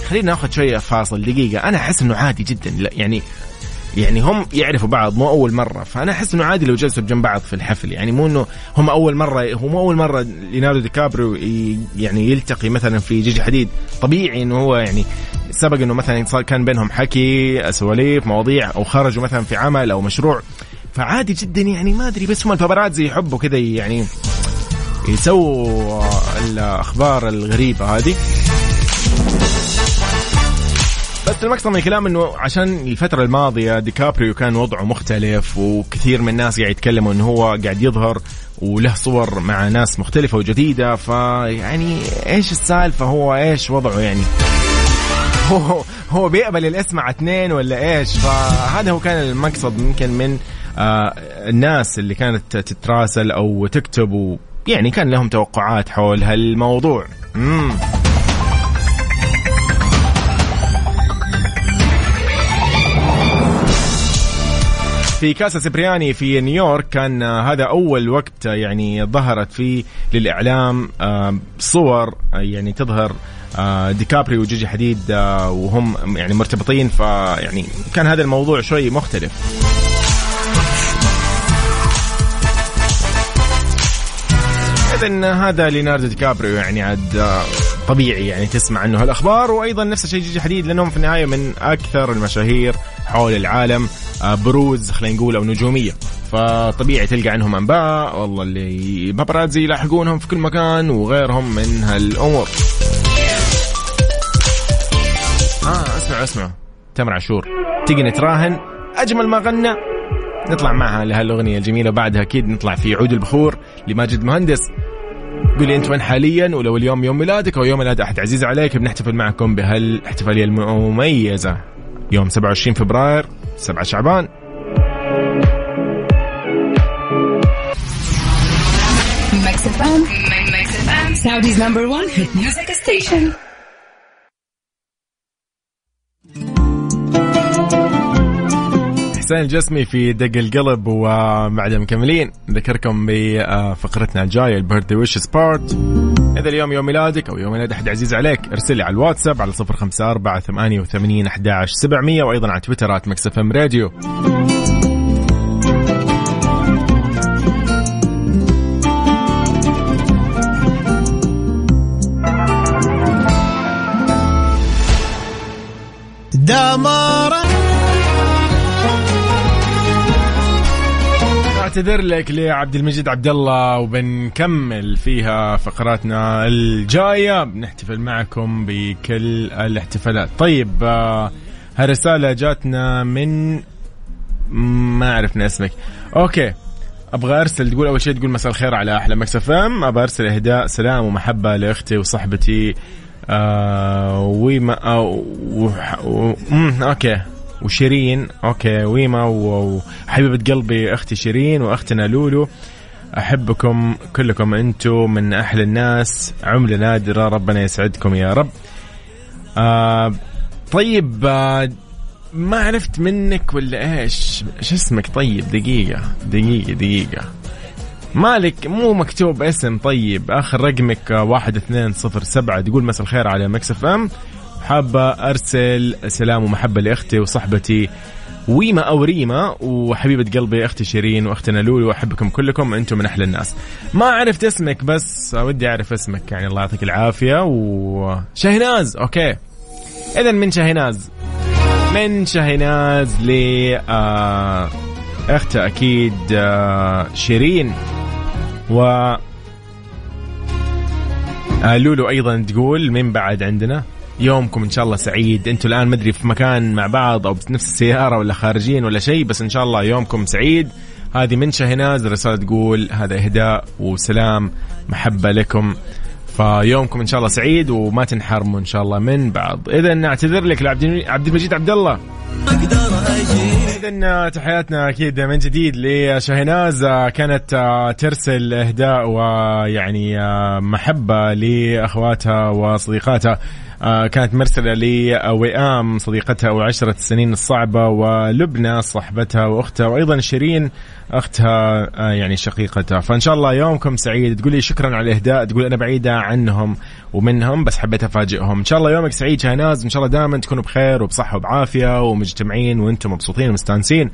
خلينا ناخذ شوية فاصل دقيقة. أنا أحس إنه عادي جدا يعني يعني هم يعرفوا بعض مو أول مرة. فأنا أحس إنه عادي لو جلسوا بجنب بعض في الحفل. يعني مو إنه هم أول مرة هو مو أول مرة ليوناردو دي كابريو يعني يلتقي مثلا في جيجي حديد. طبيعي إنه هو يعني سبق إنه مثلا كان بينهم حكي سواليف مواضيع أو خرجوا مثلا في عمل أو مشروع. فعادي جدا يعني ما أدري بس هم الباباراتزي يحبوا كذا يعني يسووا الأخبار الغريبة هذه. بس المقصد من الكلام إنه عشان الفترة الماضية ديكابريو كان وضعه مختلف وكثير من الناس قاعد يتكلموا إنه هو قاعد يظهر وله صور مع ناس مختلفة وجديدة فيعني إيش السالفة؟ هو إيش وضعه يعني؟ هو هو بيقبل الاسم مع اثنين ولا إيش؟ فهذا هو كان المقصد يمكن من آه الناس اللي كانت تتراسل أو تكتب يعني كان لهم توقعات حول هالموضوع. مم. في كاسا سبرياني في نيويورك كان هذا أول وقت يعني ظهرت فيه للإعلام آه، صور يعني تظهر آه، ديكابريو وجيجي حديد آه، وهم يعني مرتبطين فيعني كان هذا الموضوع شوي مختلف. اذا هذا ليوناردو دي كابريو يعني عاد طبيعي يعني تسمع عنه هالأخبار. وأيضا نفس الشيء جيجي حديد لأنهم في النهاية من أكثر المشاهير حول العالم آه، بروز خلينا نقول أو نجومية. فطبيعي تلقى عنهم أنباء. والله اللي بابرازي يلاحقونهم في كل مكان وغيرهم من هالأمور. آه اسمع اسمع. تامر عاشور. تيجي نتراهن أجمل ما غنى. نطلع معها لهالأغنية الجميلة وبعدها أكيد نطلع في عود البخور لماجد مهندس. لي أنت وين حاليا؟ ولو اليوم يوم ميلادك أو يوم ميلاد أحد؟ عزيز عليك بنحتفل معكم بهالاحتفالية المميزة. يوم 27 فبراير 7 شعبان. Saudi's number one hit music station. حسين الجسمي في دق القلب وبعدها مكملين نذكركم بفقرتنا الجاية ال birthday wishes board إذا اليوم يوم ميلادك أو يوم ميلاد أحد عزيز عليك ارسل لي على الواتساب على 054 88 11 700 وأيضا على تويتر at Mix FM Radio. دمار اعتذر لك لعبد المجيد عبد الله وبنكمل فيها فقراتنا الجاية. بنحتفل معكم بكل الاحتفالات. طيب آه، هالرسالة جاتنا من ما عرفنا اسمك. okay أبغى أرسل تقول أول شيء تقول مساء الخير على أحلى Mix FM أبغى أرسل إهداء سلام ومحبة لأختي وصاحبتي آه وما آه و... okay. وشيرين. okay ويما وحبيبه قلبي أختي شيرين وأختنا لولو أحبكم كلكم أنتم من أحلى الناس. عملة نادرة ربنا يسعدكم يا رب. آه طيب آه ما عرفت منك ولا إيش؟ إيش اسمك؟ طيب دقيقة دقيقة دقيقة. مالك مو مكتوب اسم. طيب آخر رقمك واحد اثنين صفر سبعة. تقول مساء الخير على Mix FM. حابة أرسل سلام ومحبة لأختي وصحبتي ويما أو ريما وحبيبة قلبي أختي شيرين وأختنا لولو وأحبكم كلكم أنتم من أحلى الناس. ما عرفت اسمك بس ودي أعرف اسمك يعني الله يعطيك العافية وشهناز أوكي. إذا من شهناز. من شهناز ل آه أختها أكيد آه شيرين. و آه لولو أيضا تقول من بعد عندنا؟ يومكم إن شاء الله سعيد. أنتم الآن مدري في مكان مع بعض أو بنفس السيارة ولا خارجين ولا شيء بس إن شاء الله يومكم سعيد. هذه من شهناز رسالة تقول هذا إهداء وسلام محبة لكم. فيومكم إن شاء الله سعيد وما تنحرموا إن شاء الله من بعض. إذا نعتذر لك لعبد المجيد عبد الله. اذا تحياتنا أكيد من جديد لشهناز كانت ترسل إهداء ويعني محبة لأخواتها وصديقاتها آه، كانت مرسلة لوئام صديقتها وعشرة السنين الصعبة ولبنى صاحبتها وأختها وأيضا شيرين أختها آه، يعني شقيقتها. فإن شاء الله يومكم سعيد. تقولي شكرا على الإهداء تقول أنا بعيدة عنهم ومنهم بس حبيت أفاجئهم. إن شاء الله يومك سعيد شهناز. إن شاء الله دائما تكونوا بخير وبصحة وبعافية ومجتمعين وأنتم مبسوطين ومستانسين.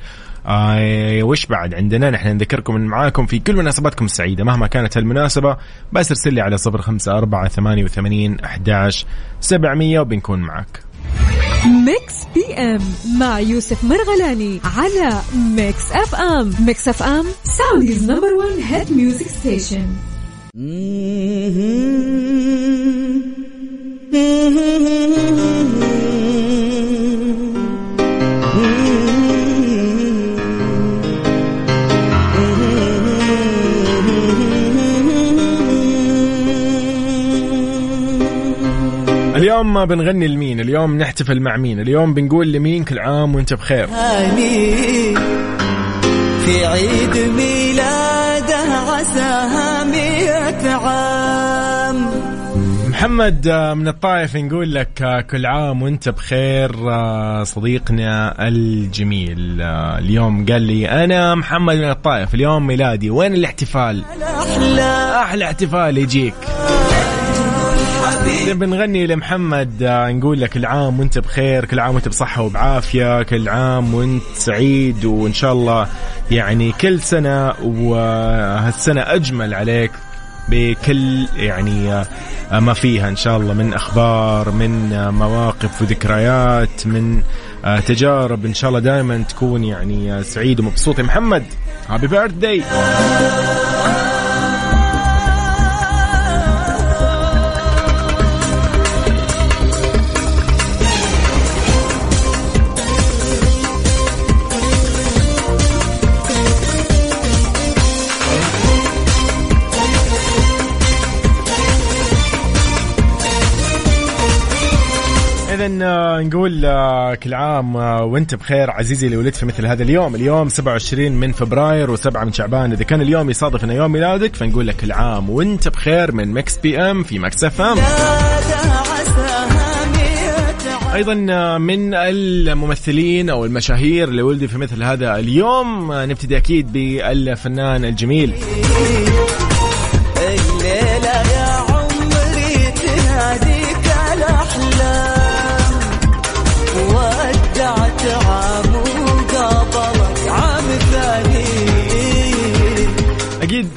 آه وش بعد عندنا؟ نحن نذكركم إن معاكم في كل مناسباتكم السعيدة مهما كانت المناسبة. بس ارسل لي على صفر خمسة أربعة ثمانية وثمانين أحداش سبعمية وبنكون معك Mix PM مع يوسف مرغلاني على Mix FM. Mix FM Saudi's number 1 hit music station. اليوم بنغني لمين اليوم نحتفل مع مين اليوم بنقول لمين كل عام وانت بخير. في عيد ميلاده عساها مئة عام. محمد من الطائف نقول لك كل عام وانت بخير صديقنا الجميل. اليوم قال لي أنا محمد من الطائف اليوم ميلادي وين الاحتفال؟ الأحلى أحلى احتفال يجيك. بنغني لمحمد آه، نقول لك كل عام وانت بخير كل عام وانت بصحة وبعافية كل عام وانت سعيد وإن شاء الله يعني كل سنة وهالسنة أجمل عليك بكل يعني آه، ما فيها. إن شاء الله من أخبار من آه، مواقف وذكريات من تجارب. إن شاء الله دائما تكون يعني سعيد ومبسوط. يا محمد Happy birthday اذا نقول آه، كل عام آه، وانت بخير عزيزي اللي ولدت في مثل هذا اليوم. اليوم 27 من فبراير و7 من شعبان. إذا كان اليوم يصادف انه يوم ميلادك فنقول لك كل عام وانت بخير من Mix PM في Mix FM. أيضا آه، من الممثلين أو المشاهير اللي ولدوا في مثل هذا اليوم نبتدي أكيد بالفنان الجميل.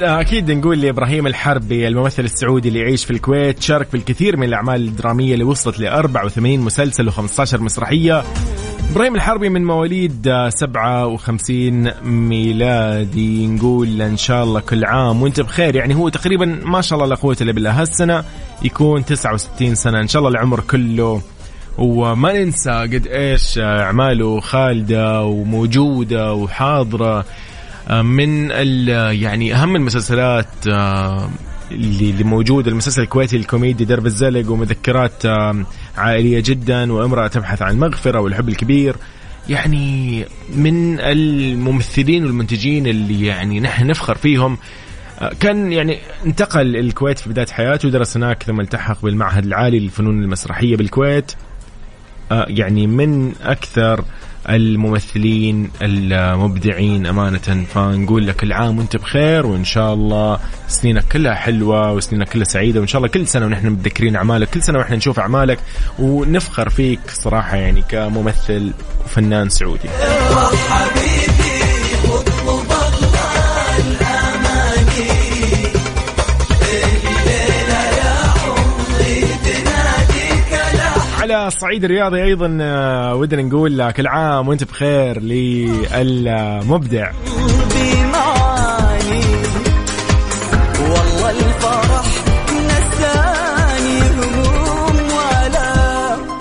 أكيد أكيد نقول لإبراهيم الحربي الممثل السعودي اللي يعيش في الكويت شارك في الكثير من الأعمال الدرامية اللي وصلت ل 84 مسلسل و15 مسرحية. إبراهيم الحربي من مواليد آه، 57 ميلادي. نقول إن شاء الله كل عام وأنت بخير. يعني هو تقريبا ما شاء الله لا قوة إلا بالله هالسنة يكون 69 سنة. إن شاء الله العمر كله. وما ننسى قد إيش أعماله خالدة وموجودة وحاضرة. آه، من ال- يعني أهم المسلسلات آه، اللي موجودة المسلسل الكويتي الكوميدي درب الزلق ومذكرات آه، عائلية جدا وامرأة تبحث عن المغفرة والحب الكبير. يعني من الممثلين والمنتجين اللي يعني نحن نفخر فيهم. آه، كان يعني انتقل الكويت في بداية حياته ودرس هناك ثم التحق بالمعهد العالي للفنون المسرحية بالكويت. آه، يعني من أكثر الممثلين المبدعين أمانة. فنقول لك العام وانت بخير وإن شاء الله سنينك كلها حلوة وسنينك كلها سعيدة وإن شاء الله كل سنة ونحن متذكرين أعمالك كل سنة ونحن نشوف أعمالك. ونفخر فيك صراحة يعني كممثل وفنان سعودي. الصعيد الرياضي أيضا آه، ودنا نقول لك كل عام وأنت بخير للمبدع.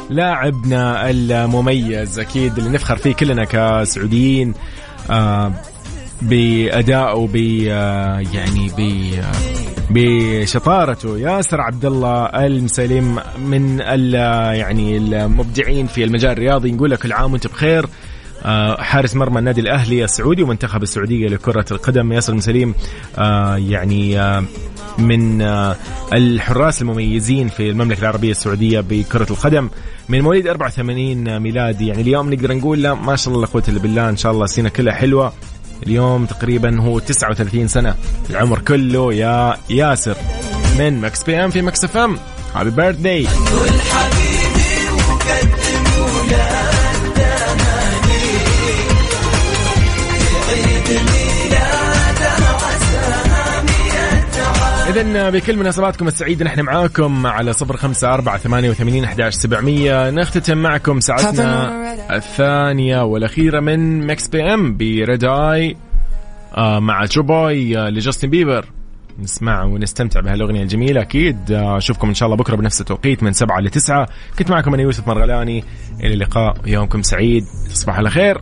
لاعبنا المميز أكيد اللي نفخر فيه كلنا كسعوديين آه، بادائه ب آه، يعني ب بشطارته ياسر عبد الله المسلم من ال- يعني المبدعين في المجال الرياضي. نقول لك كل عام وانت بخير. آه، حارس مرمى النادي الأهلي السعودي ومنتخب السعودية لكرة القدم. ياسر بن سليم آه، يعني آه، من الحراس المميزين في المملكة العربية السعودية بكرة القدم. من مواليد 84 ميلادي. يعني اليوم نقدر نقول لا ما شاء الله لا قوه الا بالله إن شاء الله السنة كلها حلوة. اليوم تقريبا هو 39 سنة. العمر كله يا ياسر. من Mix PM في Mix FM. Happy birthday إذا بكل مناسباتكم السعيدة نحن معاكم على صفر خمسة أربعة ثمانية وثمانين أحداش سبعمية. نختتم معكم ساعتنا الثانية والأخيرة من Mix PM بريد اي آه مع ترو boy آه لجاستن بيبر. نسمع ونستمتع بهالأغنية الجميلة أكيد. آه، أشوفكم إن شاء الله بكرة بنفس التوقيت من سبعة لتسعة كنت معكم أنا يوسف مرغلاني. إلى اللقاء يومكم سعيد. تصبحوا على خير.